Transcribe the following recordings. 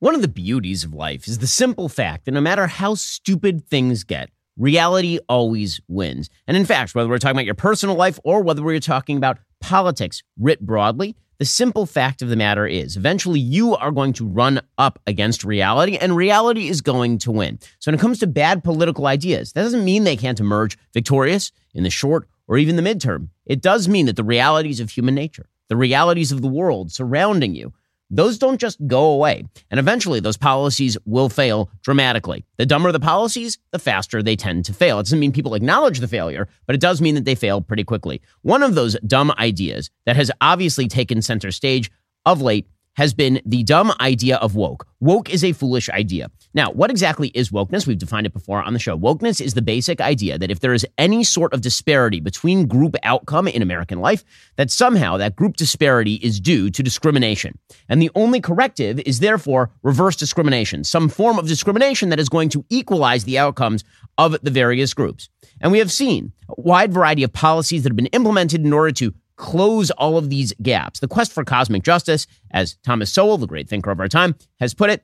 One of the beauties of life is the simple fact that no matter how stupid things get, reality always wins. And in fact, whether we're talking about your personal life or whether we're talking about politics writ broadly, the simple fact of the matter is eventually you are going to run up against reality and reality is going to win. So when it comes to bad political ideas, that doesn't mean they can't emerge victorious in the short or even the midterm. It does mean that the realities of human nature, the realities of the world surrounding you, those don't just go away. And eventually, those policies will fail dramatically. The dumber the policies, the faster they tend to fail. It doesn't mean people acknowledge the failure, but it does mean that they fail pretty quickly. One of those dumb ideas that has obviously taken center stage of late has been the dumb idea of woke. Woke is a foolish idea. Now, what exactly is wokeness? We've defined it before on the show. Wokeness is the basic idea that if there is any sort of disparity between group outcome in American life, that somehow that group disparity is due to discrimination. And the only corrective is therefore reverse discrimination, some form of discrimination that is going to equalize the outcomes of the various groups. And we have seen a wide variety of policies that have been implemented in order to close all of these gaps. The quest for cosmic justice, as Thomas Sowell, the great thinker of our time, has put it,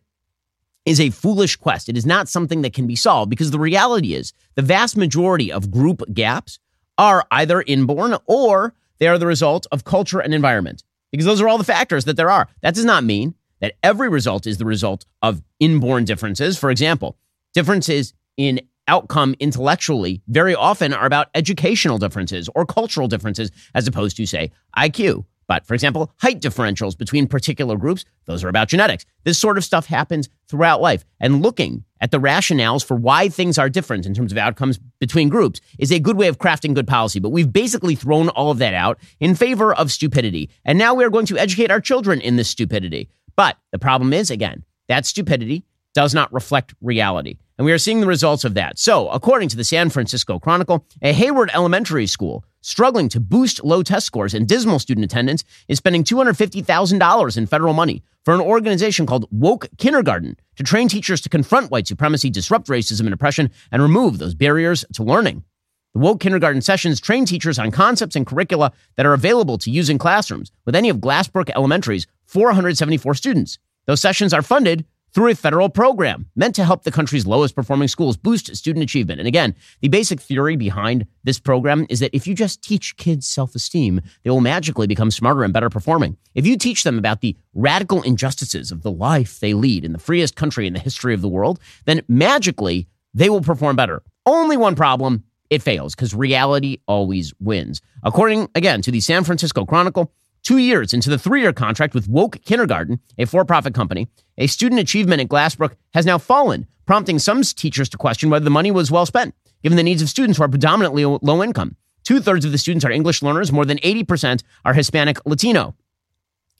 is a foolish quest. It is not something that can be solved because the reality is the vast majority of group gaps are either inborn or they are the result of culture and environment because those are all the factors that there are. That does not mean that every result is the result of inborn differences. For example, differences in outcome intellectually very often are about educational differences or cultural differences as opposed to, say, IQ. But for example, height differentials between particular groups, those are about genetics. This sort of stuff happens throughout life. And looking at the rationales for why things are different in terms of outcomes between groups is a good way of crafting good policy. But we've basically thrown all of that out in favor of stupidity. And now we are going to educate our children in this stupidity. But the problem is, again, that stupidity does not reflect reality. And we are seeing the results of that. So, according to the San Francisco Chronicle, a Hayward Elementary School struggling to boost low test scores and dismal student attendance is spending $250,000 in federal money for an organization called Woke Kindergarten to train teachers to confront white supremacy, disrupt racism and oppression, and remove those barriers to learning. The Woke Kindergarten sessions train teachers on concepts and curricula that are available to use in classrooms with any of Glassbrook Elementary's 474 students. Those sessions are funded through a federal program meant to help the country's lowest performing schools boost student achievement. And again, the basic theory behind this program is that if you just teach kids self esteem, they will magically become smarter and better performing. If you teach them about the radical injustices of the life they lead in the freest country in the history of the world, then magically they will perform better. Only one problem it fails because reality always wins. According, again, to the San Francisco Chronicle, Two years into the three year contract with Woke Kindergarten, a for profit company, a student achievement at Glassbrook has now fallen, prompting some teachers to question whether the money was well spent, given the needs of students who are predominantly low income. Two thirds of the students are English learners, more than 80% are Hispanic Latino.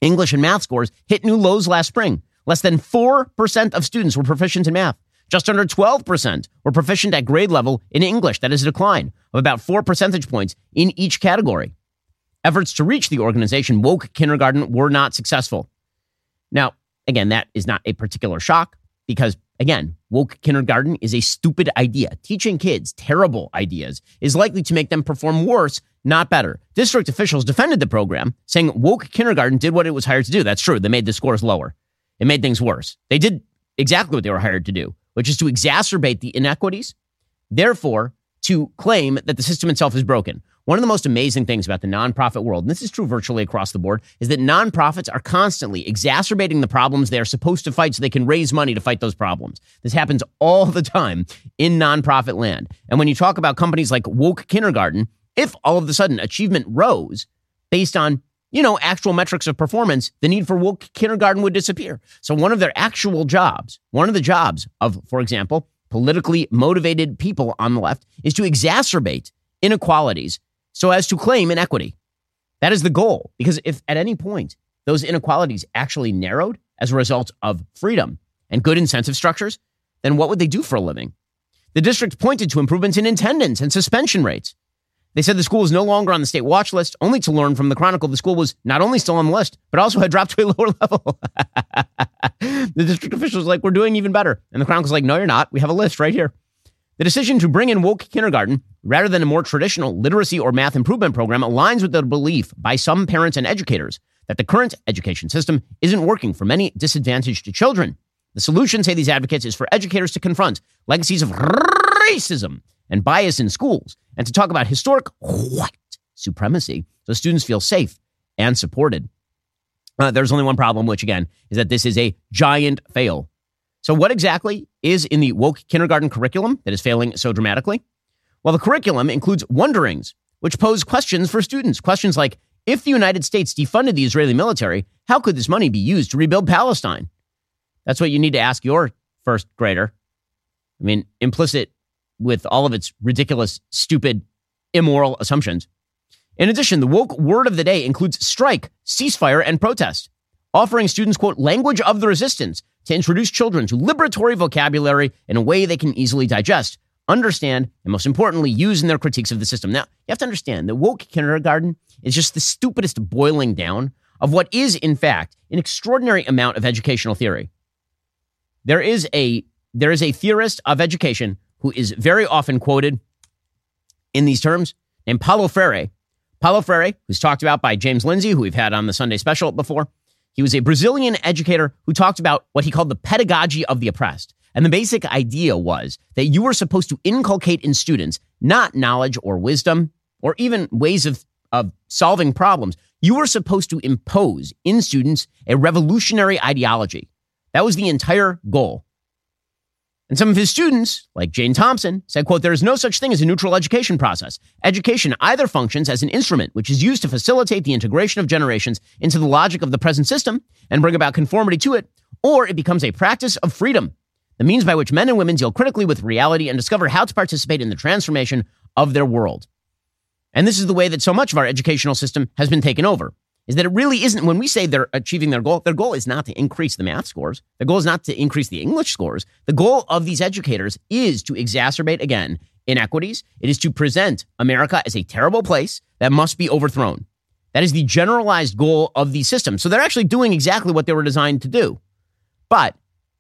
English and math scores hit new lows last spring. Less than 4% of students were proficient in math. Just under 12% were proficient at grade level in English. That is a decline of about four percentage points in each category. Efforts to reach the organization Woke Kindergarten were not successful. Now, again, that is not a particular shock because, again, woke kindergarten is a stupid idea. Teaching kids terrible ideas is likely to make them perform worse, not better. District officials defended the program, saying woke kindergarten did what it was hired to do. That's true. They made the scores lower, it made things worse. They did exactly what they were hired to do, which is to exacerbate the inequities, therefore, to claim that the system itself is broken. One of the most amazing things about the nonprofit world, and this is true virtually across the board, is that nonprofits are constantly exacerbating the problems they are supposed to fight so they can raise money to fight those problems. This happens all the time in nonprofit land. And when you talk about companies like Woke Kindergarten, if all of a sudden achievement rose based on you know, actual metrics of performance, the need for woke kindergarten would disappear. So one of their actual jobs, one of the jobs of, for example, politically motivated people on the left is to exacerbate inequalities so as to claim inequity. That is the goal. Because if at any point those inequalities actually narrowed as a result of freedom and good incentive structures, then what would they do for a living? The district pointed to improvements in attendance and suspension rates. They said the school was no longer on the state watch list, only to learn from the Chronicle the school was not only still on the list, but also had dropped to a lower level. the district officials like, we're doing even better. And the Chronicle's like, no, you're not. We have a list right here. The decision to bring in woke kindergarten rather than a more traditional literacy or math improvement program aligns with the belief by some parents and educators that the current education system isn't working for many disadvantaged children. The solution, say these advocates, is for educators to confront legacies of racism and bias in schools and to talk about historic white supremacy so students feel safe and supported. Uh, there's only one problem, which again is that this is a giant fail. So, what exactly is in the woke kindergarten curriculum that is failing so dramatically? Well, the curriculum includes wonderings, which pose questions for students. Questions like If the United States defunded the Israeli military, how could this money be used to rebuild Palestine? That's what you need to ask your first grader. I mean, implicit with all of its ridiculous, stupid, immoral assumptions. In addition, the woke word of the day includes strike, ceasefire, and protest, offering students, quote, language of the resistance to introduce children to liberatory vocabulary in a way they can easily digest, understand, and most importantly, use in their critiques of the system. Now, you have to understand that woke kindergarten is just the stupidest boiling down of what is, in fact, an extraordinary amount of educational theory. There is a there is a theorist of education who is very often quoted in these terms named Paulo Freire. Paulo Freire, who's talked about by James Lindsay, who we've had on the Sunday special before. He was a Brazilian educator who talked about what he called the pedagogy of the oppressed. And the basic idea was that you were supposed to inculcate in students not knowledge or wisdom or even ways of, of solving problems. You were supposed to impose in students a revolutionary ideology. That was the entire goal. And some of his students, like Jane Thompson, said, quote, there is no such thing as a neutral education process. Education either functions as an instrument which is used to facilitate the integration of generations into the logic of the present system and bring about conformity to it, or it becomes a practice of freedom, the means by which men and women deal critically with reality and discover how to participate in the transformation of their world. And this is the way that so much of our educational system has been taken over is that it really isn't when we say they're achieving their goal, their goal is not to increase the math scores. Their goal is not to increase the English scores. The goal of these educators is to exacerbate again inequities. It is to present America as a terrible place that must be overthrown. That is the generalized goal of the system. So they're actually doing exactly what they were designed to do. But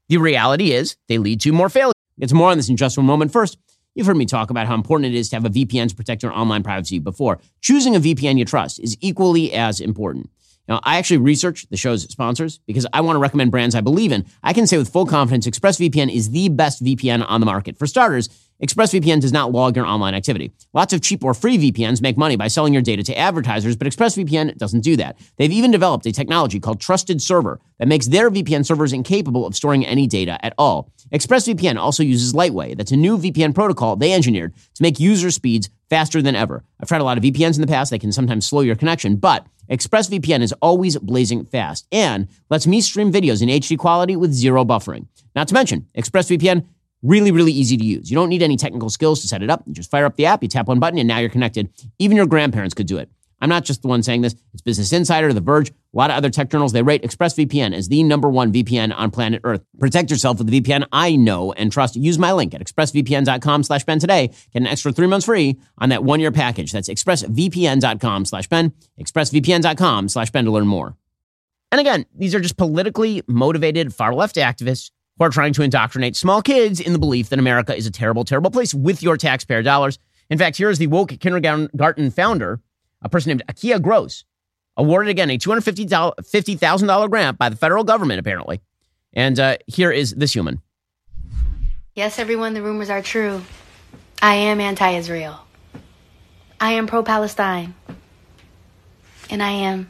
the reality is they lead to more failure. It's more on this in just one moment. First, You've heard me talk about how important it is to have a VPN to protect your online privacy before. Choosing a VPN you trust is equally as important. Now, I actually research the show's sponsors because I want to recommend brands I believe in. I can say with full confidence ExpressVPN is the best VPN on the market. For starters, ExpressVPN does not log your online activity. Lots of cheap or free VPNs make money by selling your data to advertisers, but ExpressVPN doesn't do that. They've even developed a technology called Trusted Server that makes their VPN servers incapable of storing any data at all. ExpressVPN also uses Lightway. That's a new VPN protocol they engineered to make user speeds faster than ever. I've tried a lot of VPNs in the past. They can sometimes slow your connection, but ExpressVPN is always blazing fast and lets me stream videos in HD quality with zero buffering. Not to mention, ExpressVPN Really, really easy to use. You don't need any technical skills to set it up. You just fire up the app, you tap one button, and now you're connected. Even your grandparents could do it. I'm not just the one saying this. It's Business Insider, The Verge, a lot of other tech journals. They rate ExpressVPN as the number one VPN on planet Earth. Protect yourself with the VPN I know and trust. Use my link at expressvpn.com slash Ben today. Get an extra three months free on that one-year package. That's expressvpn.com slash Ben, expressvpn.com slash Ben to learn more. And again, these are just politically motivated far-left activists who are trying to indoctrinate small kids in the belief that America is a terrible, terrible place with your taxpayer dollars. In fact, here is the woke kindergarten founder, a person named Akiea Gross, awarded again a $250,000 grant by the federal government, apparently. And uh, here is this human. Yes, everyone, the rumors are true. I am anti Israel. I am pro Palestine. And I am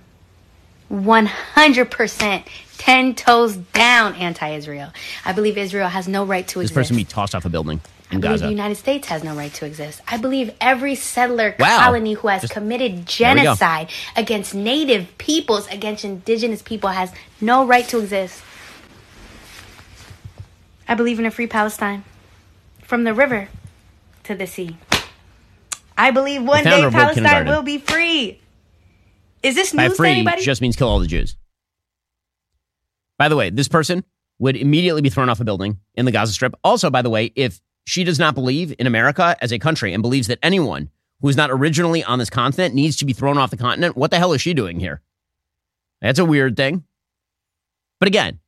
100% 10 toes down anti Israel. I believe Israel has no right to this exist. This person be tossed off a building in I Gaza. believe the United States has no right to exist. I believe every settler wow. colony who has Just, committed genocide against native peoples, against indigenous people, has no right to exist. I believe in a free Palestine from the river to the sea. I believe one day Palestine will be free. Is this news By free to anybody? just means kill all the Jews. By the way, this person would immediately be thrown off a building in the Gaza Strip. Also, by the way, if she does not believe in America as a country and believes that anyone who is not originally on this continent needs to be thrown off the continent, what the hell is she doing here? That's a weird thing. But again,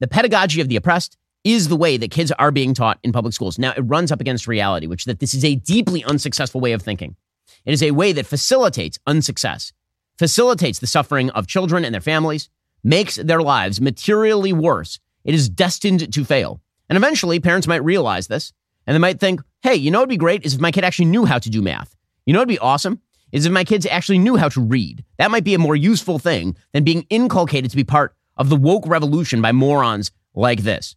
the pedagogy of the oppressed is the way that kids are being taught in public schools. Now, it runs up against reality, which is that this is a deeply unsuccessful way of thinking. It is a way that facilitates unsuccess, facilitates the suffering of children and their families, makes their lives materially worse, it is destined to fail. And eventually, parents might realize this and they might think, hey, you know what'd be great is if my kid actually knew how to do math. You know what'd be awesome? Is if my kids actually knew how to read. That might be a more useful thing than being inculcated to be part of the woke revolution by morons like this.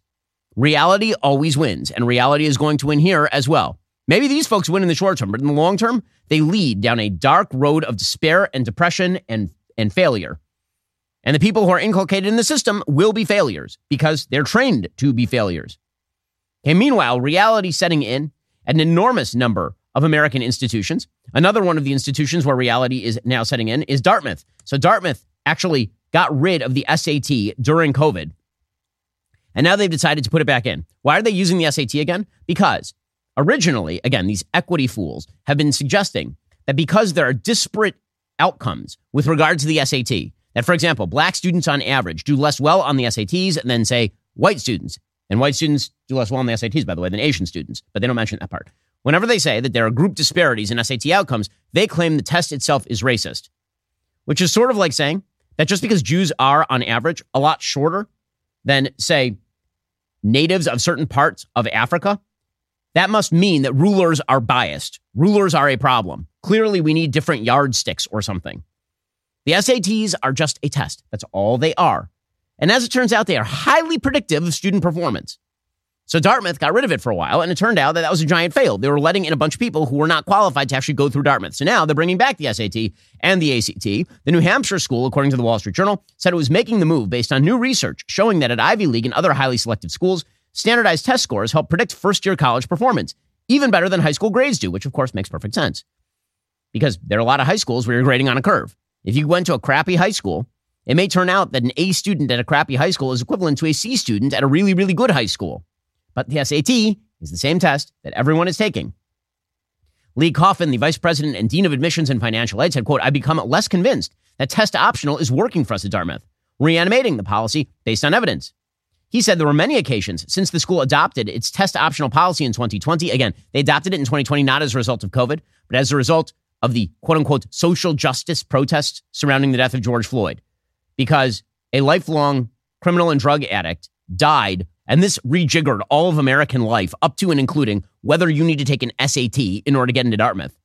Reality always wins, and reality is going to win here as well. Maybe these folks win in the short term, but in the long term, they lead down a dark road of despair and depression and, and failure. And the people who are inculcated in the system will be failures because they're trained to be failures. Okay, meanwhile, reality setting in at an enormous number of American institutions. Another one of the institutions where reality is now setting in is Dartmouth. So Dartmouth actually got rid of the SAT during COVID. And now they've decided to put it back in. Why are they using the SAT again? Because originally, again, these equity fools have been suggesting that because there are disparate outcomes with regard to the SAT, that, for example, black students on average do less well on the SATs than, say, white students. And white students do less well on the SATs, by the way, than Asian students, but they don't mention that part. Whenever they say that there are group disparities in SAT outcomes, they claim the test itself is racist, which is sort of like saying that just because Jews are, on average, a lot shorter than, say, natives of certain parts of Africa, that must mean that rulers are biased. Rulers are a problem. Clearly, we need different yardsticks or something. The SATs are just a test. That's all they are. And as it turns out, they are highly predictive of student performance. So Dartmouth got rid of it for a while, and it turned out that that was a giant fail. They were letting in a bunch of people who were not qualified to actually go through Dartmouth. So now they're bringing back the SAT and the ACT. The New Hampshire school, according to the Wall Street Journal, said it was making the move based on new research showing that at Ivy League and other highly selective schools, standardized test scores help predict first year college performance, even better than high school grades do, which of course makes perfect sense. Because there are a lot of high schools where you're grading on a curve. If you went to a crappy high school, it may turn out that an A student at a crappy high school is equivalent to a C student at a really, really good high school. But the SAT is the same test that everyone is taking. Lee Coffin, the vice president and dean of admissions and financial aid, said, quote, I've become less convinced that test optional is working for us at Dartmouth, reanimating the policy based on evidence. He said there were many occasions since the school adopted its test optional policy in 2020. Again, they adopted it in 2020 not as a result of COVID, but as a result of the quote unquote social justice protests surrounding the death of George Floyd, because a lifelong criminal and drug addict died and this rejiggered all of American life up to and including whether you need to take an SAT in order to get into Dartmouth.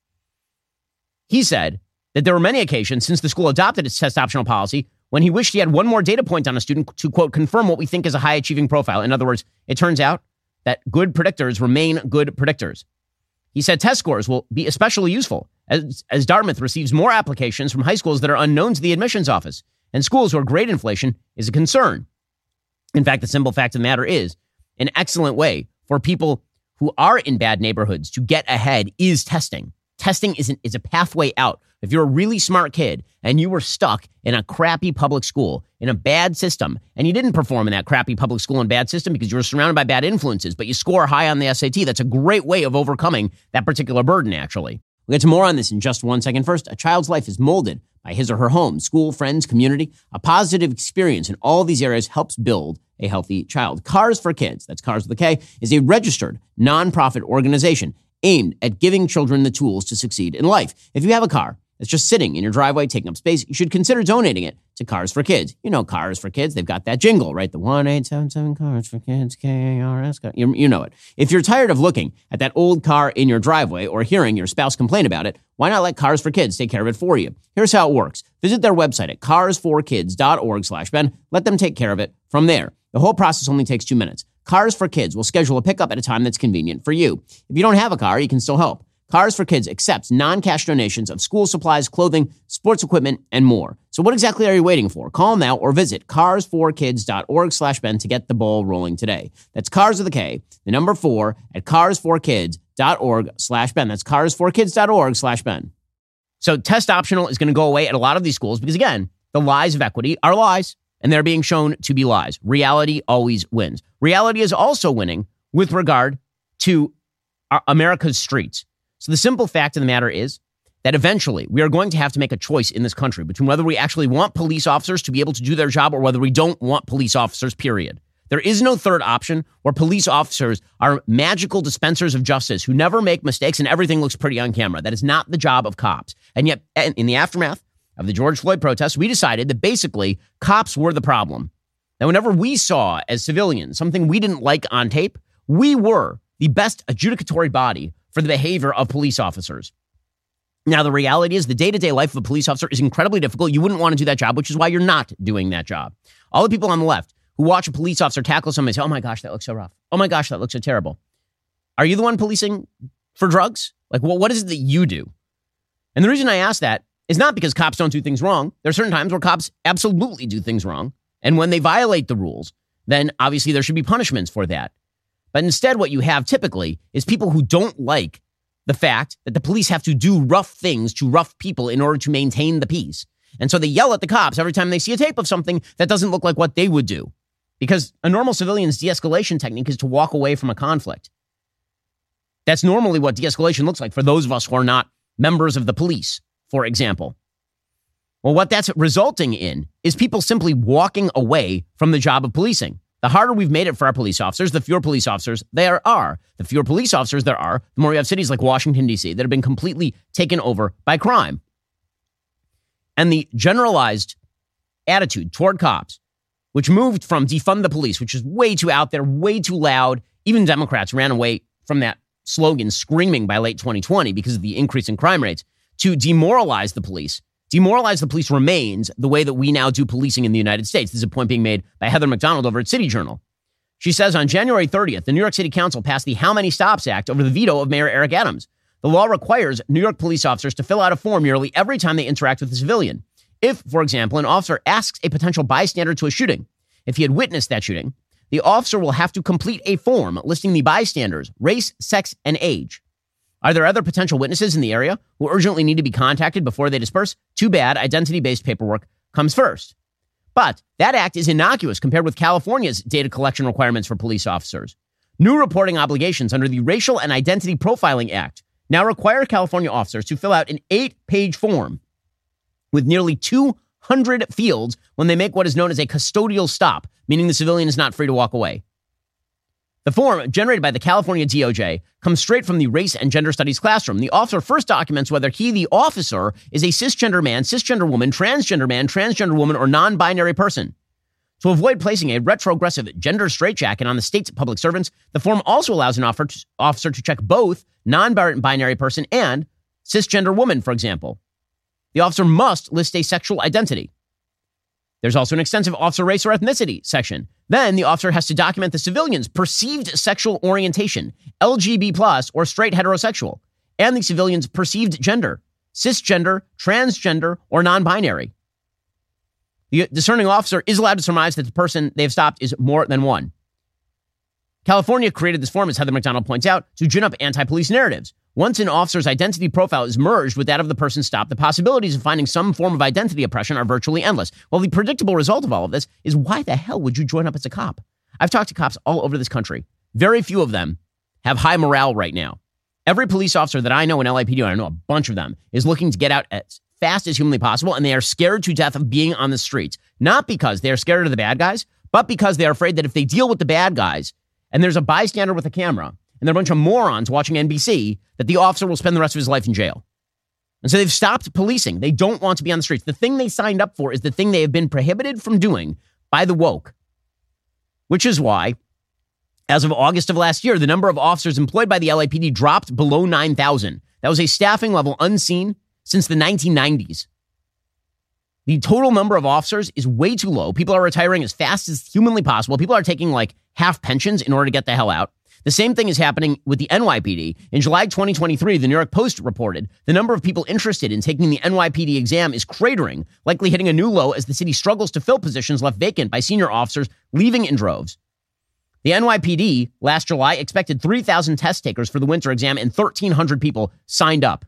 He said that there were many occasions since the school adopted its test optional policy when he wished he had one more data point on a student to, quote, confirm what we think is a high achieving profile. In other words, it turns out that good predictors remain good predictors. He said test scores will be especially useful as, as Dartmouth receives more applications from high schools that are unknown to the admissions office and schools where grade inflation is a concern. In fact, the simple fact of the matter is an excellent way for people who are in bad neighborhoods to get ahead is testing. Testing is, an, is a pathway out. If you're a really smart kid and you were stuck in a crappy public school, in a bad system, and you didn't perform in that crappy public school and bad system because you were surrounded by bad influences, but you score high on the SAT, that's a great way of overcoming that particular burden, actually. We'll get to more on this in just one second. First, a child's life is molded by his or her home, school, friends, community. A positive experience in all these areas helps build a healthy child. Cars for Kids, that's Cars with a K, is a registered nonprofit organization aimed at giving children the tools to succeed in life. If you have a car that's just sitting in your driveway taking up space, you should consider donating it to Cars for Kids. You know Cars for Kids, they've got that jingle, right? The 1877 Cars for Kids, K-A-R-S. You, you know it. If you're tired of looking at that old car in your driveway or hearing your spouse complain about it, why not let Cars for Kids take care of it for you? Here's how it works. Visit their website at carsforkids.org slash Ben. Let them take care of it from there. The whole process only takes two minutes. Cars for Kids will schedule a pickup at a time that's convenient for you. If you don't have a car, you can still help. Cars for Kids accepts non-cash donations of school supplies, clothing, sports equipment, and more. So what exactly are you waiting for? Call now or visit carsforkids.org slash Ben to get the ball rolling today. That's cars with a K, the number four at carsforkids.org slash Ben. That's carsforkids.org slash Ben. So test optional is going to go away at a lot of these schools because again, the lies of equity are lies and they're being shown to be lies. Reality always wins. Reality is also winning with regard to uh, America's streets. So the simple fact of the matter is that eventually we are going to have to make a choice in this country between whether we actually want police officers to be able to do their job or whether we don't want police officers, period. There is no third option where police officers are magical dispensers of justice who never make mistakes and everything looks pretty on camera. That is not the job of cops. And yet, in the aftermath of the George Floyd protests, we decided that basically cops were the problem. that whenever we saw as civilians something we didn't like on tape, we were the best adjudicatory body for the behavior of police officers. Now, the reality is the day to day life of a police officer is incredibly difficult. You wouldn't want to do that job, which is why you're not doing that job. All the people on the left who watch a police officer tackle somebody say, oh my gosh, that looks so rough. Oh my gosh, that looks so terrible. Are you the one policing for drugs? Like, well, what is it that you do? And the reason I ask that is not because cops don't do things wrong. There are certain times where cops absolutely do things wrong. And when they violate the rules, then obviously there should be punishments for that. But instead, what you have typically is people who don't like the fact that the police have to do rough things to rough people in order to maintain the peace. And so they yell at the cops every time they see a tape of something that doesn't look like what they would do. Because a normal civilian's de escalation technique is to walk away from a conflict. That's normally what de escalation looks like for those of us who are not members of the police, for example. Well, what that's resulting in is people simply walking away from the job of policing. The harder we've made it for our police officers, the fewer police officers there are. The fewer police officers there are, the more you have cities like Washington, D.C., that have been completely taken over by crime. And the generalized attitude toward cops, which moved from defund the police, which is way too out there, way too loud. Even Democrats ran away from that slogan screaming by late 2020 because of the increase in crime rates, to demoralize the police demoralize the police remains the way that we now do policing in the United States. This is a point being made by Heather Mac Donald over at City Journal. She says on January 30th, the New York City Council passed the How Many Stops Act over the veto of Mayor Eric Adams. The law requires New York police officers to fill out a form nearly every time they interact with a civilian. If, for example, an officer asks a potential bystander to a shooting, if he had witnessed that shooting, the officer will have to complete a form listing the bystander's race, sex, and age. Are there other potential witnesses in the area who urgently need to be contacted before they disperse? Too bad, identity based paperwork comes first. But that act is innocuous compared with California's data collection requirements for police officers. New reporting obligations under the Racial and Identity Profiling Act now require California officers to fill out an eight page form with nearly 200 fields when they make what is known as a custodial stop, meaning the civilian is not free to walk away. The form, generated by the California DOJ, comes straight from the race and gender studies classroom. The officer first documents whether he, the officer, is a cisgender man, cisgender woman, transgender man, transgender woman, or non binary person. To avoid placing a retrogressive gender straitjacket on the state's public servants, the form also allows an officer to check both non binary person and cisgender woman, for example. The officer must list a sexual identity. There's also an extensive officer race or ethnicity section. Then the officer has to document the civilian's perceived sexual orientation, LGB plus or straight heterosexual, and the civilian's perceived gender, cisgender, transgender, or non-binary. The discerning officer is allowed to surmise that the person they've stopped is more than one. California created this form, as Heather Mac Donald points out, to gin up anti-police narratives. Once an officer's identity profile is merged with that of the person stopped, the possibilities of finding some form of identity oppression are virtually endless. Well, the predictable result of all of this is why the hell would you join up as a cop? I've talked to cops all over this country. Very few of them have high morale right now. Every police officer that I know in LAPD, and I know a bunch of them, is looking to get out as fast as humanly possible, and they are scared to death of being on the streets. Not because they are scared of the bad guys, but because they are afraid that if they deal with the bad guys, and there's a bystander with a camera, and there are a bunch of morons watching NBC that the officer will spend the rest of his life in jail. And so they've stopped policing. They don't want to be on the streets. The thing they signed up for is the thing they have been prohibited from doing by the woke, which is why, as of August of last year, the number of officers employed by the LAPD dropped below 9,000. That was a staffing level unseen since the 1990s. The total number of officers is way too low. People are retiring as fast as humanly possible. People are taking like half pensions in order to get the hell out. The same thing is happening with the NYPD. In July 2023, the New York Post reported the number of people interested in taking the NYPD exam is cratering, likely hitting a new low as the city struggles to fill positions left vacant by senior officers leaving in droves. The NYPD last July expected 3,000 test takers for the winter exam and 1,300 people signed up.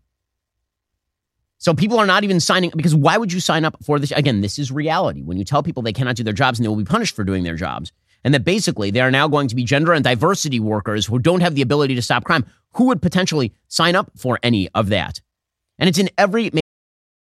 So people are not even signing because why would you sign up for this? Again, this is reality. When you tell people they cannot do their jobs and they will be punished for doing their jobs, and that basically they are now going to be gender and diversity workers who don't have the ability to stop crime. Who would potentially sign up for any of that? And it's in every.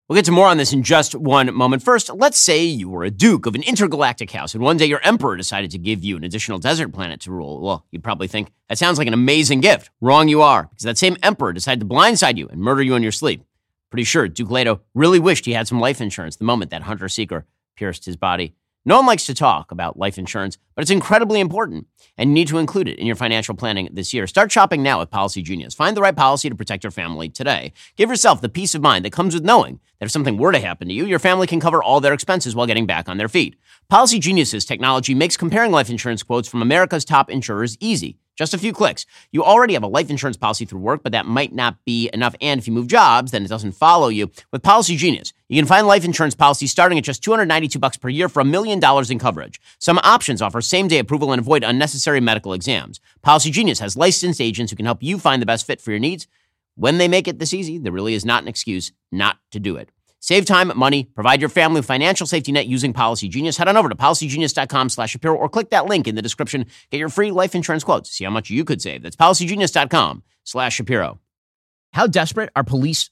We'll get to more on this in just one moment. First, let's say you were a duke of an intergalactic house, and one day your emperor decided to give you an additional desert planet to rule. Well, you'd probably think that sounds like an amazing gift. Wrong you are, because that same emperor decided to blindside you and murder you in your sleep. Pretty sure Duke Leto really wished he had some life insurance the moment that hunter seeker pierced his body No one likes to talk about life insurance, but it's incredibly important and you need to include it in your financial planning this year. Start shopping now with Policy Genius. Find the right policy to protect your family today. Give yourself the peace of mind that comes with knowing that if something were to happen to you, your family can cover all their expenses while getting back on their feet. Policy Genius's technology makes comparing life insurance quotes from America's top insurers easy. Just a few clicks. You already have a life insurance policy through work, but that might not be enough. And if you move jobs, then it doesn't follow you. With Policy Genius, you can find life insurance policies starting at just 292 bucks per year for a million dollars in coverage. Some options offer same-day approval and avoid unnecessary medical exams. Policy Genius has licensed agents who can help you find the best fit for your needs. When they make it this easy, there really is not an excuse not to do it. Save time, money, provide your family with financial safety net using Policy Genius. Head on over to policygenius.com slash Shapiro or click that link in the description. Get your free life insurance quotes. See how much you could save. That's policygenius.com slash Shapiro. How desperate are police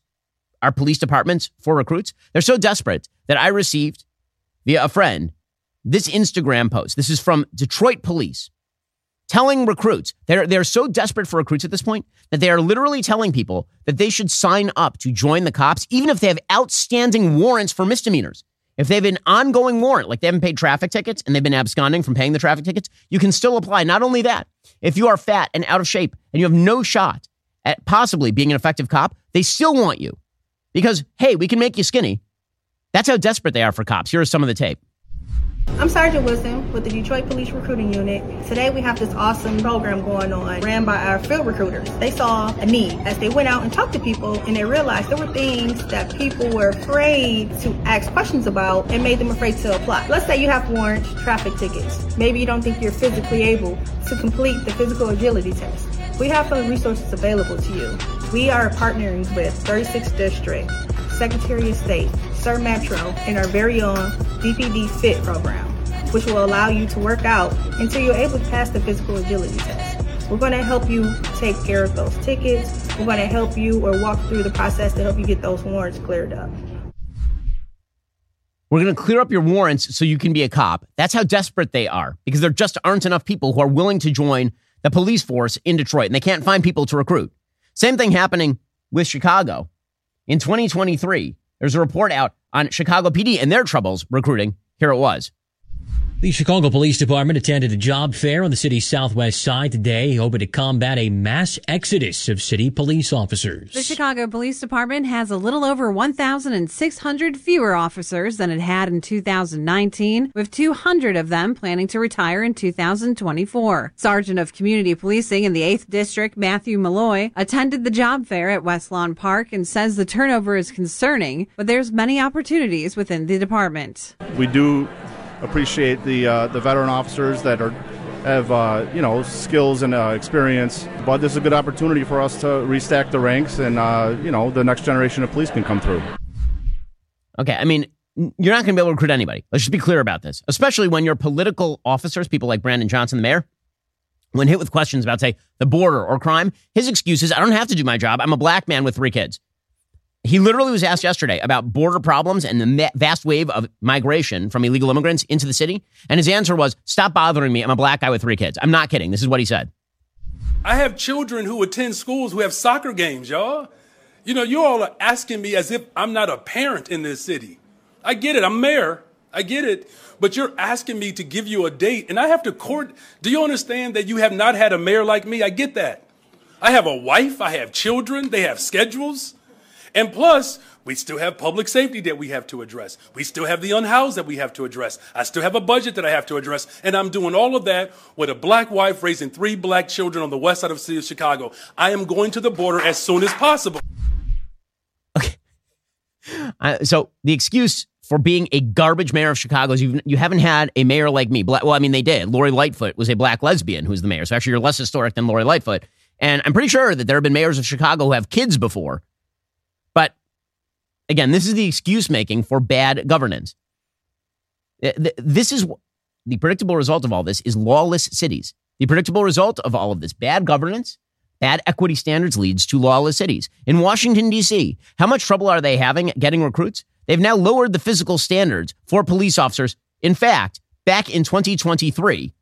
are police departments for recruits? They're so desperate that I received via a friend this Instagram post. This is from Detroit Police telling recruits they're they're so desperate for recruits at this point that they are literally telling people that they should sign up to join the cops even if they have outstanding warrants for misdemeanors. If they have an ongoing warrant, like they haven't paid traffic tickets and they've been absconding from paying the traffic tickets, you can still apply. Not only that, if you are fat and out of shape and you have no shot at possibly being an effective cop, they still want you. Because, hey, we can make you skinny. That's how desperate they are for cops. Here is some of the tape. I'm Sergeant Wisdom with the Detroit Police Recruiting Unit. Today we have this awesome program going on ran by our field recruiters. They saw a need as they went out and talked to people and they realized there were things that people were afraid to ask questions about and made them afraid to apply. Let's say you have warrants, traffic tickets. Maybe you don't think you're physically able to complete the physical agility test. We have some resources available to you. We are partnering with 36th District, Secretary of State, SIR Metro, and our very own DPD FIT program, which will allow you to work out until you're able to pass the physical agility test. We're going to help you take care of those tickets. We're going to help you or walk through the process to help you get those warrants cleared up. We're going to clear up your warrants so you can be a cop. That's how desperate they are because there just aren't enough people who are willing to join the police force in Detroit and they can't find people to recruit. Same thing happening with Chicago. In 2023, there's a report out on Chicago PD and their troubles recruiting. Here it was. The Chicago Police Department attended a job fair on the city's southwest side today, hoping to combat a mass exodus of city police officers. The Chicago Police Department has a little over 1,600 fewer officers than it had in 2019, with 200 of them planning to retire in 2024. Sergeant of Community Policing in the 8th District, Matthew Malloy, attended the job fair at West Lawn Park and says the turnover is concerning, but there's many opportunities within the department. We do appreciate the uh, the veteran officers that are have uh, you know skills and uh, experience. But this is a good opportunity for us to restack the ranks, and uh, you know the next generation of police can come through. Okay, I mean. You're not going to be able to recruit anybody. Let's just be clear about this, especially when your political officers, people like Brandon Johnson, the mayor, when hit with questions about, say, the border or crime, his excuse is, I don't have to do my job. I'm a black man with three kids. He literally was asked yesterday about border problems and the vast wave of migration from illegal immigrants into the city. And his answer was, Stop bothering me. I'm a black guy with three kids. I'm not kidding. This is what he said. I have children who attend schools who have soccer games, y'all. You know, you all are asking me as if I'm not a parent in this city. I get it. I'm mayor. I get it. But you're asking me to give you a date, and I have to court. Do you understand that you have not had a mayor like me? I get that. I have a wife. I have children. They have schedules. And plus, we still have public safety that we have to address. We still have the unhoused that we have to address. I still have a budget that I have to address. And I'm doing all of that with a black wife raising three black children on the west side of the city of Chicago. I am going to the border as soon as possible. Okay. Uh, so the excuse for being a garbage mayor of Chicago is you've, you haven't had a mayor like me. Well, I mean, they did. Lori Lightfoot was a black lesbian who's the mayor. So actually, you're less historic than Lori Lightfoot. And I'm pretty sure that there have been mayors of Chicago who have kids before Again, this is the excuse making for bad governance. Eh, this is the predictable result of all this is lawless cities. The predictable result of all of this bad governance, bad equity standards leads to lawless cities. In Washington, D.C., how much trouble are they having getting recruits? They've now lowered the physical standards for police officers. In fact, back in 2023,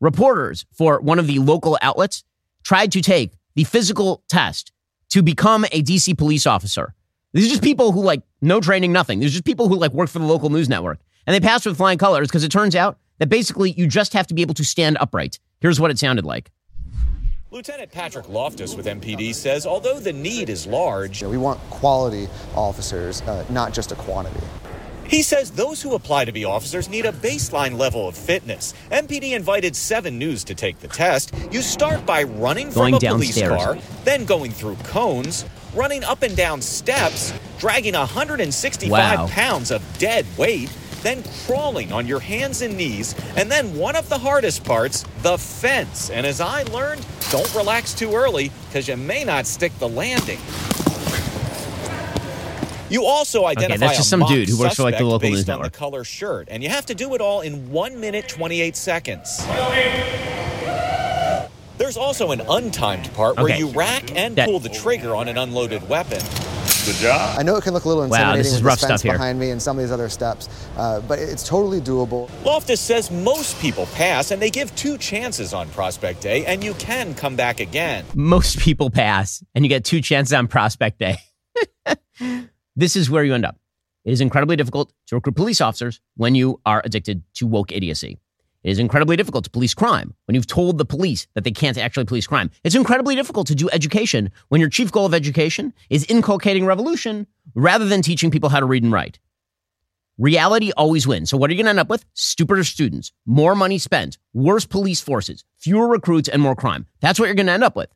reporters for one of the local outlets tried to take the physical test to become a DC police officer. These are just people who like no training, nothing. These are just people who like work for the local news network. And they passed with flying colors because it turns out that basically you just have to be able to stand upright. Here's what it sounded like. Lieutenant Patrick Loftus with MPD says although the need is large, we want quality officers, uh, not just a quantity. He says those who apply to be officers need a baseline level of fitness. MPD invited 7 News to take the test. You start by running going from a downstairs. police car, then going through cones, running up and down steps, dragging 165 wow. pounds of dead weight, then crawling on your hands and knees, and then one of the hardest parts, the fence. And as I learned, don't relax too early because you may not stick the landing. You also identify okay, that's just some dude who works for like the local based news on network. the color shirt, and you have to do it all in one minute twenty-eight seconds. There's also an untimed part where Okay. you rack and That- pull the trigger on an unloaded weapon. Good job. I know it can look a little intimidating Wow, intimidating this is with rough this fence stuff here. behind me and some of these other steps, uh, but it's totally doable. Loftus says most people pass, and they give two chances on Prospect Day, and you can come back again. Most people pass, and you get two chances on prospect day. this is where you end up. It is incredibly difficult to recruit police officers when you are addicted to woke idiocy. It is incredibly difficult to police crime when you've told the police that they can't actually police crime. It's incredibly difficult to do education when your chief goal of education is inculcating revolution rather than teaching people how to read and write. Reality always wins. So what are you going to end up with? Stupider students, more money spent, worse police forces, fewer recruits, and more crime. That's what you're going to end up with.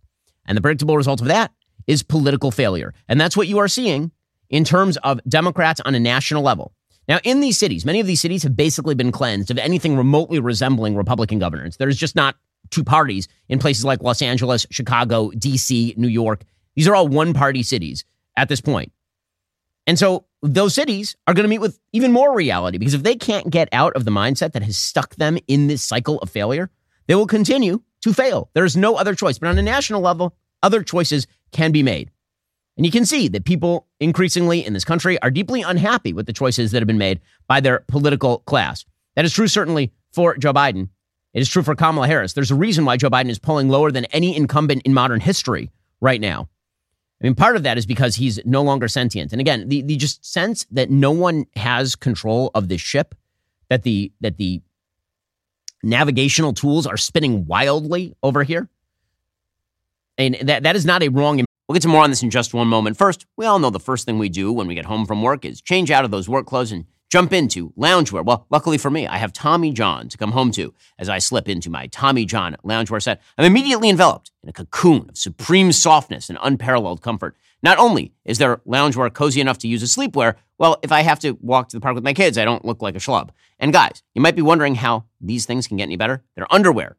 And the predictable result of that is political failure. And that's what you are seeing in terms of Democrats on a national level. Now, in these cities, many of these cities have basically been cleansed of anything remotely resembling Republican governance. There's just not two parties in places like Los Angeles, Chicago, DC, New York. These are all one party cities at this point. And so those cities are going to meet with even more reality because if they can't get out of the mindset that has stuck them in this cycle of failure, they will continue to fail. There's no other choice. But on a national level, other choices can be made. And you can see that people increasingly in this country are deeply unhappy with the choices that have been made by their political class. That is true, certainly, for Joe Biden. It is true for Kamala Harris. There's a reason why Joe Biden is polling lower than any incumbent in modern history right now. I mean, part of that is because he's no longer sentient. And again, the, the just sense that no one has control of this ship, that the that the navigational tools are spinning wildly over here. And that, that is not a wrong. We'll get to more on this in just one moment. First, we all know the first thing we do when we get home from work is change out of those work clothes and jump into loungewear. Well, luckily for me, I have Tommy John to come home to. As I slip into my Tommy John loungewear set, I'm immediately enveloped in a cocoon of supreme softness and unparalleled comfort. Not only is their loungewear cozy enough to use as sleepwear, well, if I have to walk to the park with my kids, I don't look like a schlub. And guys, you might be wondering how these things can get any better. Their underwear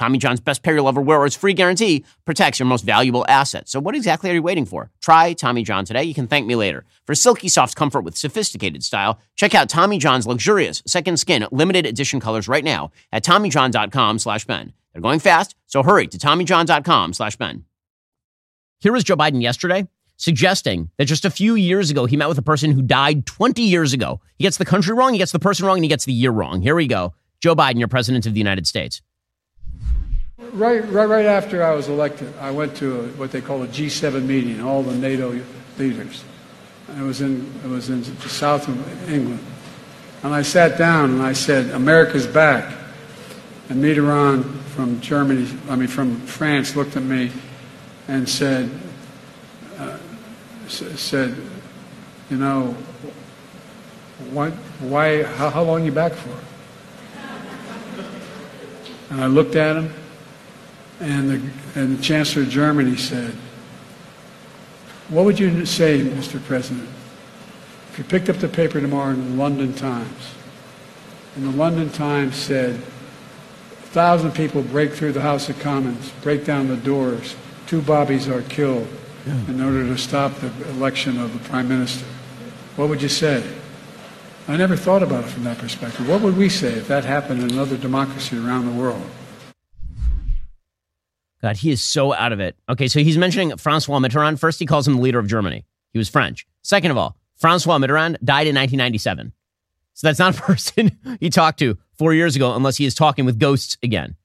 Tommy John's best pair you'll ever wear or its free guarantee protects your most valuable asset. So what exactly are you waiting for? Try Tommy John today. You can thank me later. For silky soft comfort with sophisticated style, check out Tommy John's luxurious second skin limited edition colors right now at TommyJohn.com slash Ben. They're going fast, so hurry to TommyJohn.com slash Ben. Here was Joe Biden yesterday suggesting that just a few years ago he met with a person who died 20 years ago. He gets the country wrong, he gets the person wrong, and he gets the year wrong. Here we go. Joe Biden, you're president of the United States. Right, right, right after I was elected, I went to a, what they call a G7 meeting, all the NATO leaders. And it was in it was in the south of England, and I sat down and I said, "America's back." And Mitterrand from Germany, I mean from France, looked at me and said, uh, "said, you know, what, why, how, how long you back for?" And I looked at him, and the, and the Chancellor of Germany said, What would you say, Mr. President, if you picked up the paper tomorrow in the London Times, and the London Times said, a thousand people break through the House of Commons, break down the doors, two bobbies are killed in order to stop the election of the Prime Minister. What would you say? I never thought about it from that perspective. What would we say if that happened in another democracy around the world? God, he is so out of it. Okay, so he's mentioning Francois Mitterrand. First, he calls him the leader of Germany. He was French. Second of all, Francois Mitterrand died in 1997. So that's not a person he talked to four years ago, unless he is talking with ghosts again.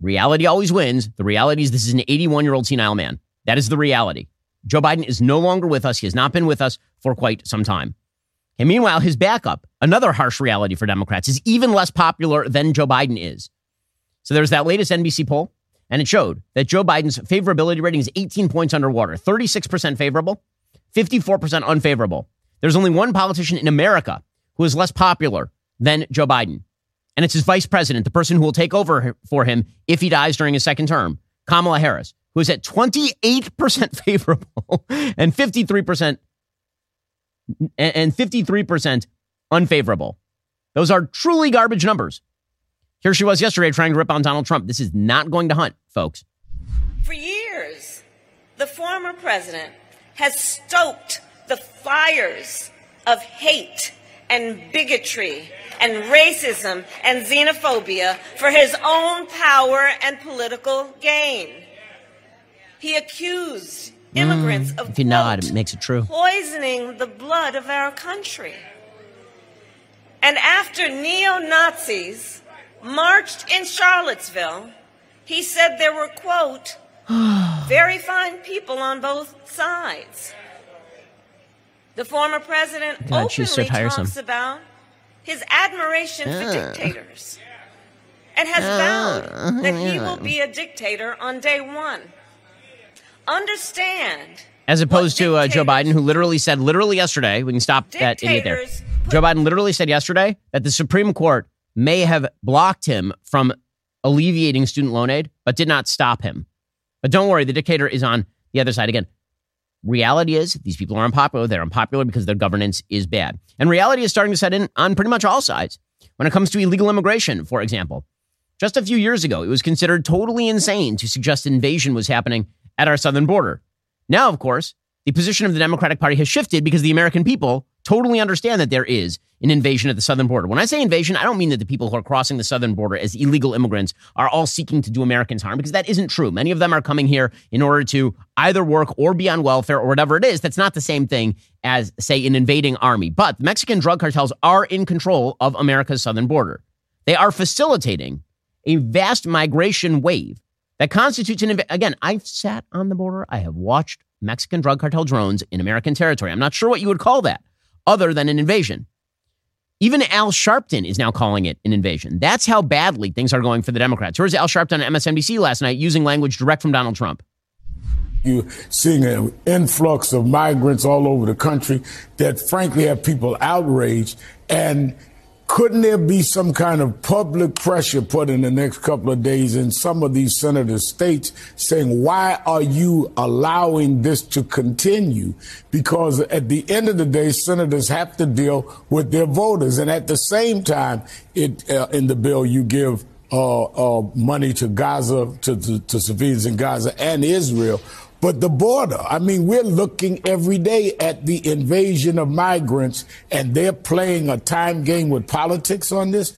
Reality always wins. The reality is this is an 81 year old senile man. That is the reality. Joe Biden is no longer with us. He has not been with us for quite some time. And meanwhile, his backup, another harsh reality for Democrats, is even less popular than Joe Biden is. So there's that latest NBC poll, and it showed that Joe Biden's favorability rating is 18 points underwater 36% favorable, 54% unfavorable. There's only one politician in America who is less popular than Joe Biden, and it's his vice president, the person who will take over for him if he dies during his second term, Kamala Harris, who is at 28% favorable and 53% and 53% unfavorable. Those are truly garbage numbers. Here she was yesterday trying to rip on Donald Trump. This is not going to hunt, folks. For years, the former president has stoked the fires of hate and bigotry and racism and xenophobia for his own power and political gain. He accused immigrants mm, of if you nod, it makes it true. Poisoning the blood of our country. And after neo Nazis marched in Charlottesville, he said there were, quote, very fine people on both sides. The former president God, openly talks about his admiration for dictators and has vowed that he will be a dictator on day one. Understand. As opposed to uh, Joe Biden, who literally said, literally yesterday, we can stop that idiot there. Joe Biden literally said yesterday that the Supreme Court may have blocked him from alleviating student loan aid, but did not stop him. But don't worry, the dictator is on the other side again. Reality is these people are unpopular. They're unpopular because their governance is bad. And reality is starting to set in on pretty much all sides. When it comes to illegal immigration, for example, just a few years ago, it was considered totally insane to suggest invasion was happening at our southern border. Now, of course, the position of the Democratic Party has shifted because the American people totally understand that there is an invasion at the southern border. When I say invasion, I don't mean that the people who are crossing the southern border as illegal immigrants are all seeking to do Americans harm because that isn't true. Many of them are coming here in order to either work or be on welfare or whatever it is. That's not the same thing as, say, an invading army. But the Mexican drug cartels are in control of America's southern border. They are facilitating a vast migration wave that constitutes an, inv- again, I've sat on the border. I have watched Mexican drug cartel drones in American territory. I'm not sure what you would call that other than an invasion. Even Al Sharpton is now calling it an invasion. That's how badly things are going for the Democrats. Here's Al Sharpton on MSNBC last night using language direct from Donald Trump. You're seeing an influx of migrants all over the country that frankly have people outraged. And couldn't there be some kind of public pressure put in the next couple of days in some of these senator states saying, why are you allowing this to continue? Because at the end of the day, senators have to deal with their voters. And at the same time, it, uh, in the bill, you give uh, uh, money to Gaza, to, to, to civilians in Gaza and Israel but the border. I mean, we're looking every day at the invasion of migrants, and they're playing a time game with politics on this.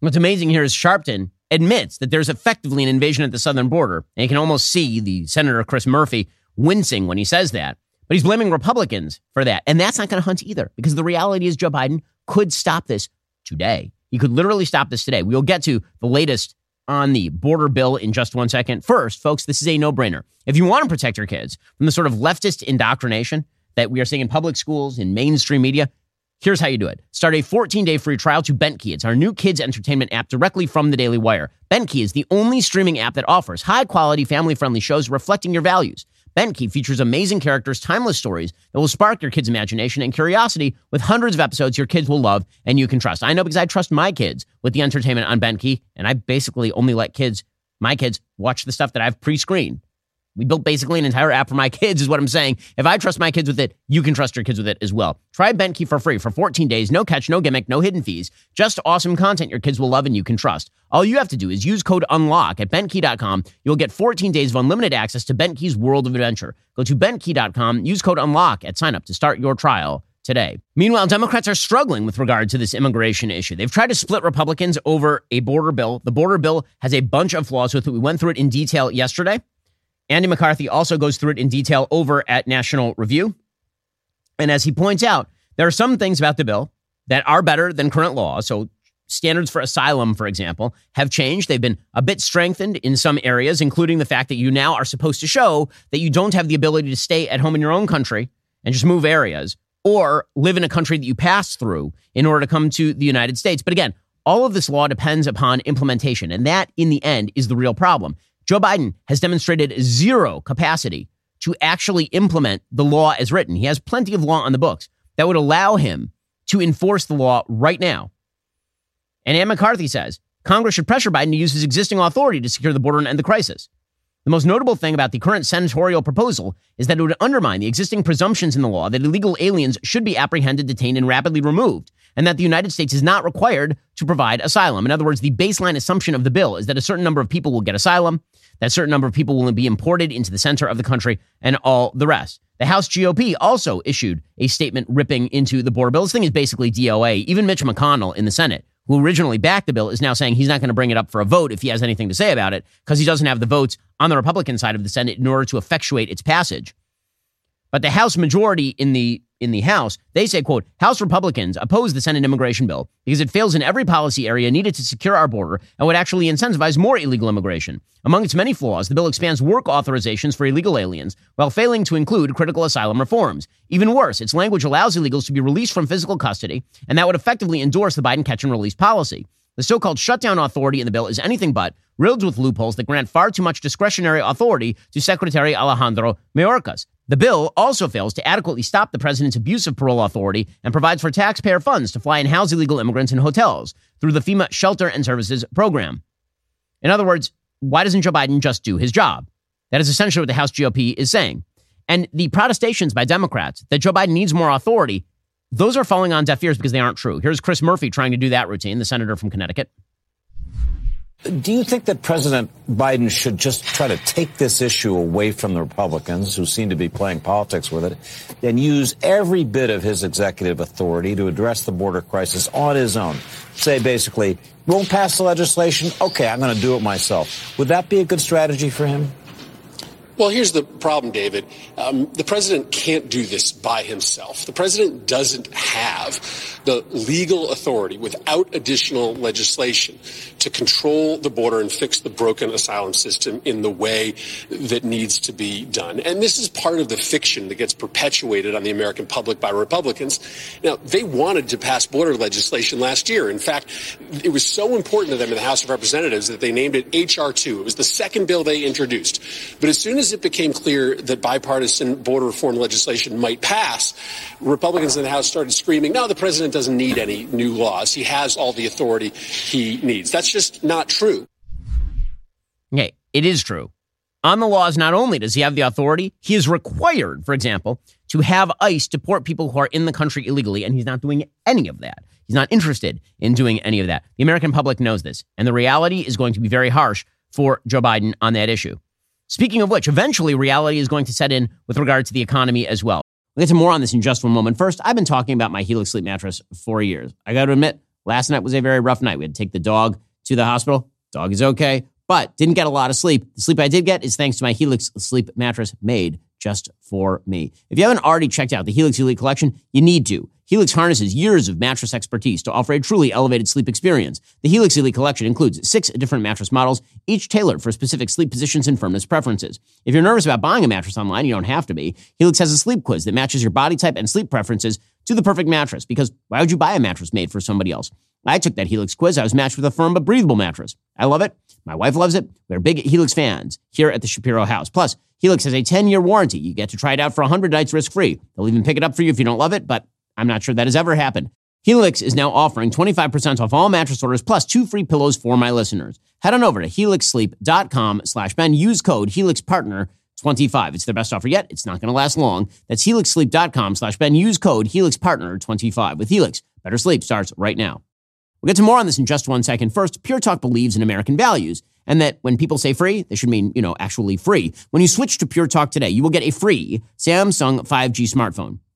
What's amazing here is Sharpton admits that there's effectively an invasion at the southern border. And you can almost see the Senator Chris Murphy wincing when he says that. But he's blaming Republicans for that. And that's not going to hunt either, because the reality is Joe Biden could stop this today. He could literally stop this today. We'll get to the latest on the border bill in just one second. First, folks, this is a no brainer. If you want to protect your kids from the sort of leftist indoctrination that we are seeing in public schools, in mainstream media, here's how you do it. Start a 14 day free trial to Bentkey. It's our new kids entertainment app directly from the Daily Wire. Bentkey is the only streaming app that offers high quality, family friendly shows reflecting your values. Bentkey features amazing characters, timeless stories that will spark your kids' imagination and curiosity with hundreds of episodes your kids will love and you can trust. I know because I trust my kids with the entertainment on Bentkey, and I basically only let kids, my kids, watch the stuff that I've pre screened. We built basically an entire app for my kids, is what I'm saying. If I trust my kids with it, you can trust your kids with it as well. Try Bentkey for free for 14 days. No catch, no gimmick, no hidden fees. Just awesome content your kids will love and you can trust. All you have to do is use code UNLOCK at Bentkey.com. You'll get 14 days of unlimited access to Bentkey's world of adventure. Go to Bentkey.com, use code UNLOCK at sign up to start your trial today. Meanwhile, Democrats are struggling with regard to this immigration issue. They've tried to split Republicans over a border bill. The border bill has a bunch of flaws with it. We went through it in detail yesterday. Andy McCarthy also goes through it in detail over at National Review. And as he points out, There are some things about the bill that are better than current law. So standards for asylum, for example, have changed. They've been a bit strengthened in some areas, including the fact that you now are supposed to show that you don't have the ability to stay at home in your own country and just move areas or live in a country that you pass through in order to come to the United States. But again, all of this law depends upon implementation. And that, in the end, is the real problem. Joe Biden has demonstrated zero capacity to actually implement the law as written. He has plenty of law on the books that would allow him to enforce the law right now. And Andy McCarthy says Congress should pressure Biden to use his existing authority to secure the border and end the crisis. The most notable thing about the current senatorial proposal is that it would undermine the existing presumptions in the law that illegal aliens should be apprehended, detained, and rapidly removed, and that the United States is not required to provide asylum. In other words, the baseline assumption of the bill is that a certain number of people will get asylum, that a certain number of people will be imported into the center of the country, and all the rest. The House GOP also issued a statement ripping into the border bill. This thing is basically DOA. Even Mitch McConnell in the Senate who originally backed the bill, is now saying he's not going to bring it up for a vote if he has anything to say about it because he doesn't have the votes on the Republican side of the Senate in order to effectuate its passage. But the House majority in the in the House, they say, quote, House Republicans oppose the Senate immigration bill because it fails in every policy area needed to secure our border and would actually incentivize more illegal immigration. Among its many flaws, the bill expands work authorizations for illegal aliens while failing to include critical asylum reforms. Even worse, its language allows illegals to be released from physical custody, and that would effectively endorse the Biden catch and release policy. The so called shutdown authority in the bill is anything but, riddled with loopholes that grant far too much discretionary authority to Secretary Alejandro Mayorkas. The bill also fails to adequately stop the president's abuse of parole authority and provides for taxpayer funds to fly and house illegal immigrants in hotels through the FEMA Shelter and Services Program. In other words, why doesn't Joe Biden just do his job? That is essentially what the House GOP is saying. And the protestations by Democrats that Joe Biden needs more authority, those are falling on deaf ears because they aren't true. Here's Chris Murphy trying to do that routine, the senator from Connecticut. Do you think that President Biden should just try to take this issue away from the Republicans, who seem to be playing politics with it, and use every bit of his executive authority to address the border crisis on his own? Say basically, won't pass the legislation? Okay, I'm going to do it myself. Would that be a good strategy for him? Well, here's the problem, David. Um, the president can't do this by himself. The president doesn't have the legal authority without additional legislation to control the border and fix the broken asylum system in the way that needs to be done. And this is part of the fiction that gets perpetuated on the American public by Republicans. Now, they wanted to pass border legislation last year. In fact, it was so important to them in the House of Representatives that they named it H.R. 2. It was the second bill they introduced. But as soon as it became clear that bipartisan border reform legislation might pass, Republicans in the House started screaming, no, the president doesn't need any new laws. He has all the authority he needs. That's just not true. Okay, it is true. On the laws, not only does he have the authority, he is required, for example, to have ICE deport people who are in the country illegally, and he's not doing any of that. He's not interested in doing any of that. The American public knows this, and the reality is going to be very harsh for Joe Biden on that issue. Speaking of which, eventually reality is going to set in with regard to the economy as well. We'll get to more on this in just one moment. First, I've been talking about my Helix sleep mattress for years. I got to admit, last night was a very rough night. We had to take the dog to the hospital. Dog is okay, but didn't get a lot of sleep. The sleep I did get is thanks to my Helix sleep mattress made just for me. If you haven't already checked out the Helix Elite collection, you need to. Helix harnesses years of mattress expertise to offer a truly elevated sleep experience. The Helix Elite collection includes six different mattress models, each tailored for specific sleep positions and firmness preferences. If you're nervous about buying a mattress online, you don't have to be. Helix has a sleep quiz that matches your body type and sleep preferences to the perfect mattress because why would you buy a mattress made for somebody else? I took that Helix quiz. I was matched with a firm but breathable mattress. I love it. My wife loves it. We're big Helix fans here at the Shapiro house. Plus, Helix has a 10 year warranty. You get to try it out for 100 nights risk free. They'll even pick it up for you if you don't love it, but I'm not sure that has ever happened. Helix is now offering 25% off all mattress orders plus two free pillows for my listeners. Head on over to helixsleep.com slash Ben. Use code HelixPartner25. It's their best offer yet. It's not going to last long. That's helixsleep.com slash Ben. Use code HelixPartner25. With Helix, better sleep starts right now. We'll get to more on this in just one second. First, Pure Talk believes in American values and that when people say free, they should mean, you know, actually free. When you switch to Pure Talk today, you will get a free Samsung 5G smartphone.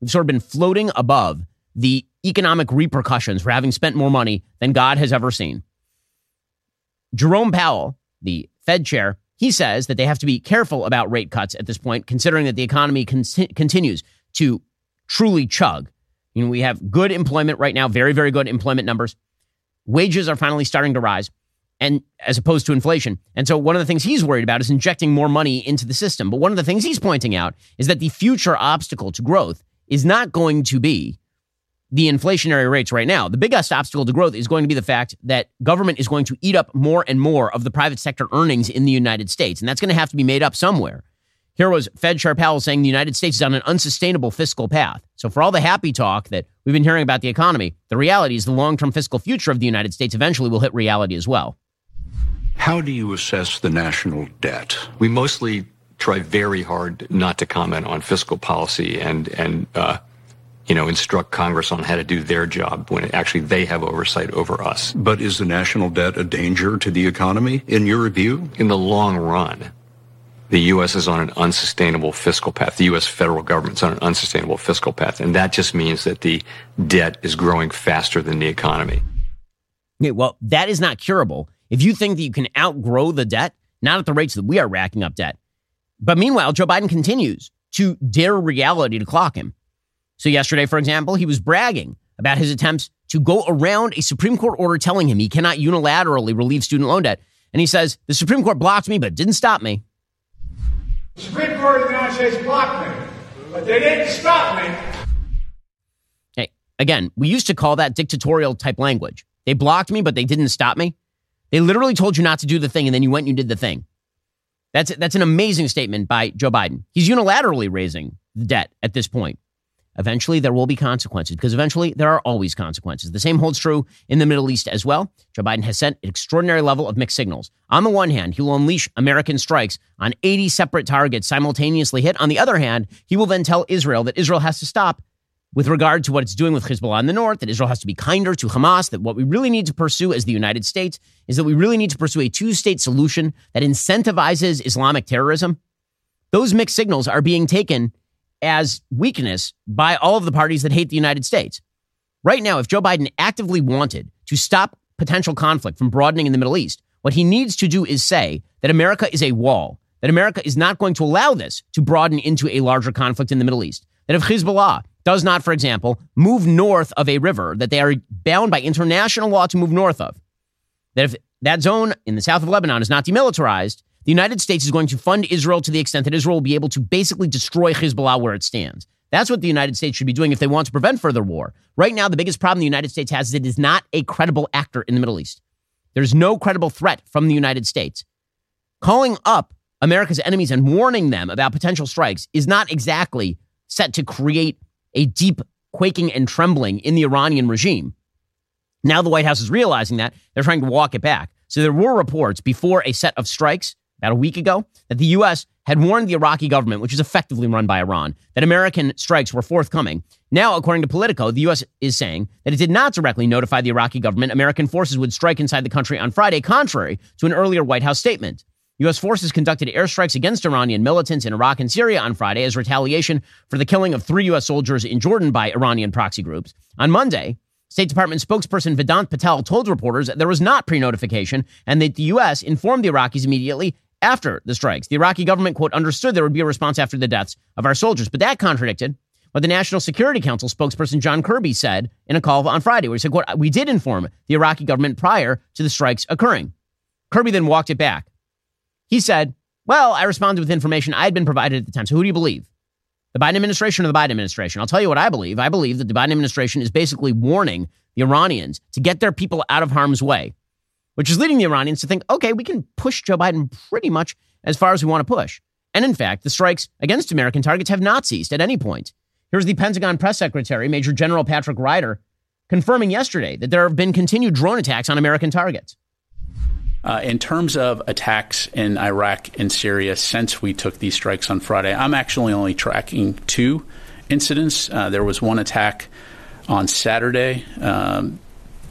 we've sort of been floating above the economic repercussions for having spent more money than God has ever seen. Jerome Powell, the Fed chair, he says that they have to be careful about rate cuts at this point, considering that the economy con- continues to truly chug. You know, we have good employment right now, very, very good employment numbers. Wages are finally starting to rise, and as opposed to inflation. And so, one of the things he's worried about is injecting more money into the system. But one of the things he's pointing out is that the future obstacle to growth is not going to be the inflationary rates right now. The biggest obstacle to growth is going to be the fact that government is going to eat up more and more of the private sector earnings in the United States. And that's going to have to be made up somewhere. Here was Fed Chair Powell saying the United States is on an unsustainable fiscal path. So, for all the happy talk that we've been hearing about the economy, the reality is the long term fiscal future of the United States eventually will hit reality as well. How do you assess the national debt? We mostly try very hard not to comment on fiscal policy and, and, uh, you know, instruct Congress on how to do their job when actually they have oversight over us. But is the national debt a danger to the economy, in your view? In the long run, the U.S. is on an unsustainable fiscal path. The U.S. federal government's on an unsustainable fiscal path. And that just means that the debt is growing faster than the economy. Okay, well, that is not curable. If you think that you can outgrow the debt, not at the rates that we are racking up debt. But meanwhile, Joe Biden continues to dare reality to clock him. So, yesterday, for example, he was bragging about his attempts to go around a Supreme Court order telling him he cannot unilaterally relieve student loan debt. And he says, The Supreme Court blocked me, but didn't stop me. The Supreme Court of the United States blocked me, but they didn't stop me. Hey, again, we used to call that dictatorial type language. They blocked me, but they didn't stop me. They literally told you not to do the thing, and then you went and you did the thing. That's, that's an amazing statement by Joe Biden. He's unilaterally raising the debt at this point. Eventually, there will be consequences because eventually there are always consequences. The same holds true in the Middle East as well. Joe Biden has sent an extraordinary level of mixed signals. On the one hand, he will unleash American strikes on 80 separate targets simultaneously hit. On the other hand, he will then tell Israel that Israel has to stop with regard to what it's doing with Hezbollah in the north, that Israel has to be kinder to Hamas, that what we really need to pursue as the United States is that we really need to pursue a two state solution that incentivizes Islamic terrorism. Those mixed signals are being taken as weakness by all of the parties that hate the United States. Right now, if Joe Biden actively wanted to stop potential conflict from broadening in the Middle East, what he needs to do is say that America is a wall, that America is not going to allow this to broaden into a larger conflict in the Middle East. That if Hezbollah does not, for example, move north of a river that they are bound by international law to move north of, that if that zone in the south of Lebanon is not demilitarized, the United States is going to fund Israel to the extent that Israel will be able to basically destroy Hezbollah where it stands. That's what the United States should be doing if they want to prevent further war. Right now, the biggest problem the United States has is it is not a credible actor in the Middle East. There's no credible threat from the United States. Calling up America's enemies and warning them about potential strikes is not exactly set to create a deep quaking and trembling in the Iranian regime. Now the White House is realizing that they're trying to walk it back. So there were reports before a set of strikes about a week ago that the U.S. had warned the Iraqi government, which is effectively run by Iran, that American strikes were forthcoming. Now, according to Politico, the U.S. is saying that it did not directly notify the Iraqi government American forces would strike inside the country on Friday, contrary to an earlier White House statement. U.S. forces conducted airstrikes against Iranian militants in Iraq and Syria on Friday as retaliation for the killing of three U.S. soldiers in Jordan by Iranian proxy groups. On Monday, State Department spokesperson Vedant Patel told reporters that there was not pre notification and that the U.S. informed the Iraqis immediately after the strikes. The Iraqi government, quote, understood there would be a response after the deaths of our soldiers, but that contradicted what the National Security Council spokesperson John Kirby said in a call on Friday, where he said, quote, we did inform the Iraqi government prior to the strikes occurring. Kirby then walked it back. He said, well, I responded with information I had been provided at the time. So who do you believe? The Biden administration or the Biden administration? I'll tell you what I believe. I believe that the Biden administration is basically warning the Iranians to get their people out of harm's way which is leading the Iranians to think, okay, we can push Joe Biden pretty much as far as we want to push. And in fact, the strikes against American targets have not ceased at any point. Here's the Pentagon press secretary, Major General Patrick Ryder, confirming yesterday that there have been continued drone attacks on American targets. Uh, in terms of attacks in Iraq and Syria since we took these strikes on Friday, I'm actually only tracking two incidents. Uh, there was one attack on Saturday, um,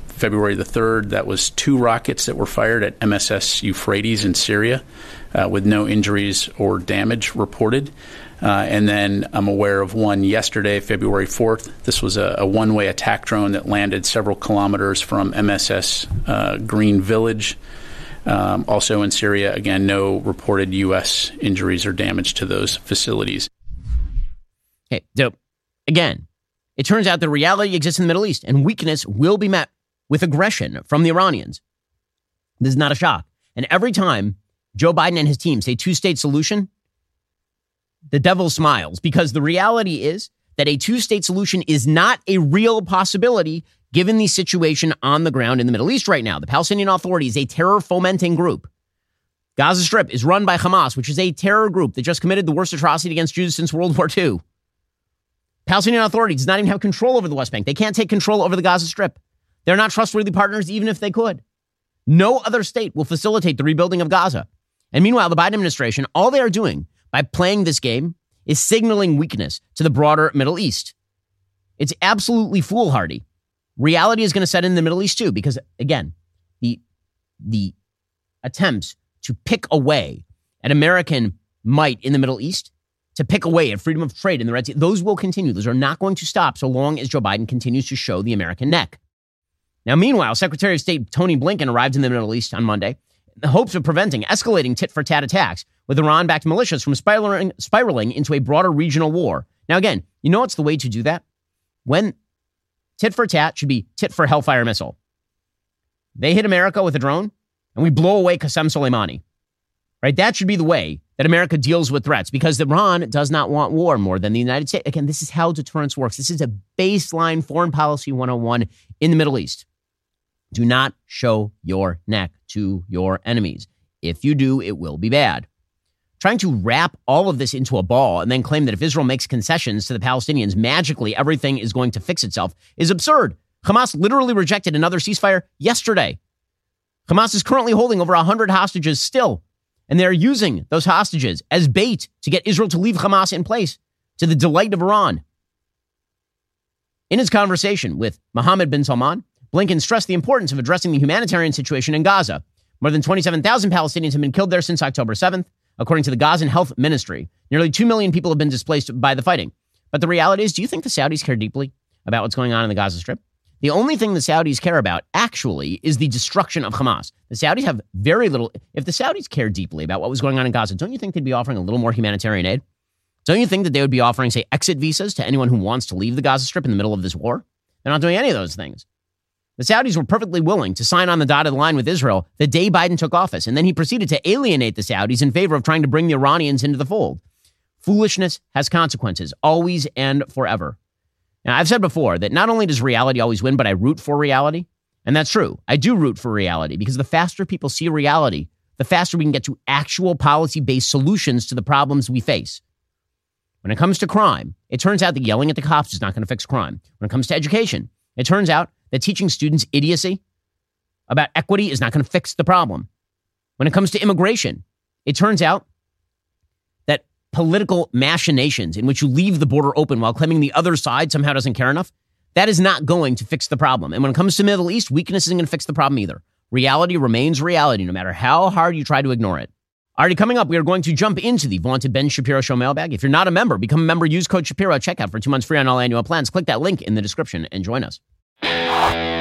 February the 3rd, that was two rockets that were fired at MSS Euphrates in Syria uh, with no injuries or damage reported. Uh, and then I'm aware of one yesterday, February 4th. This was a, a one way attack drone that landed several kilometers from MSS uh, Green Village um, also in Syria, again, no reported U.S. injuries or damage to those facilities. Okay, so again, it turns out that reality exists in the Middle East and weakness will be met with aggression from the Iranians. This is not a shock. And every time Joe Biden and his team say two state solution, the devil smiles because the reality is that a two state solution is not a real possibility given the situation on the ground in the Middle East right now. The Palestinian Authority is a terror fomenting group. Gaza Strip is run by Hamas, which is a terror group that just committed the worst atrocity against Jews since World War II. Palestinian Authority does not even have control over the West Bank. They can't take control over the Gaza Strip. They're not trustworthy partners, even if they could. No other state will facilitate the rebuilding of Gaza. And meanwhile, the Biden administration, all they are doing by playing this game is signaling weakness to the broader Middle East. It's absolutely foolhardy reality is going to set in the Middle East too, because again, the the attempts to pick away at American might in the Middle East, to pick away at freedom of trade in the Red Sea, those will continue. Those are not going to stop so long as Joe Biden continues to show the American neck. Now, meanwhile, Secretary of State Tony Blinken arrived in the Middle East on Monday in the hopes of preventing escalating tit for tat attacks with Iran backed militias from spiraling, spiraling into a broader regional war. Now, again, you know what's the way to do that? When Tit for tat should be tit for Hellfire missile. They hit America with a drone, and we blow away Qasem Soleimani. Right? That should be the way that America deals with threats because Iran does not want war more than the United States. Again, this is how deterrence works. This is a baseline foreign policy 101 in the Middle East. Do not show your neck to your enemies. If you do, it will be bad. Trying to wrap all of this into a ball and then claim that if Israel makes concessions to the Palestinians, magically everything is going to fix itself is absurd. Hamas literally rejected another ceasefire yesterday. Hamas is currently holding over 100 hostages still, and they're using those hostages as bait to get Israel to leave Hamas in place to the delight of Iran. In his conversation with Mohammed bin Salman, Blinken stressed the importance of addressing the humanitarian situation in Gaza. More than 27,000 Palestinians have been killed there since October 7th according to the Gazan Health Ministry. Nearly 2 million people have been displaced by the fighting. But the reality is, do you think the Saudis care deeply about what's going on in the Gaza Strip? The only thing the Saudis care about, actually, is the destruction of Hamas. The Saudis have very little. If the Saudis care deeply about what was going on in Gaza, don't you think they'd be offering a little more humanitarian aid? Don't you think that they would be offering, say, exit visas to anyone who wants to leave the Gaza Strip in the middle of this war? They're not doing any of those things. The Saudis were perfectly willing to sign on the dotted line with Israel the day Biden took office, and then he proceeded to alienate the Saudis in favor of trying to bring the Iranians into the fold. Foolishness has consequences, always and forever. Now, I've said before that not only does reality always win, but I root for reality. And that's true. I do root for reality because the faster people see reality, the faster we can get to actual policy based solutions to the problems we face. When it comes to crime, it turns out that yelling at the cops is not going to fix crime. When it comes to education, it turns out that teaching students idiocy about equity is not going to fix the problem. When it comes to immigration, it turns out that political machinations in which you leave the border open while claiming the other side somehow doesn't care enough, that is not going to fix the problem. And when it comes to Middle East, weakness isn't going to fix the problem either. Reality remains reality, no matter how hard you try to ignore it. Already coming up, we are going to jump into the vaunted Ben Shapiro Show mailbag. If you're not a member, become a member. Use code Shapiro at checkout for two months free on all annual plans. Click that link in the description and join us. Thank you.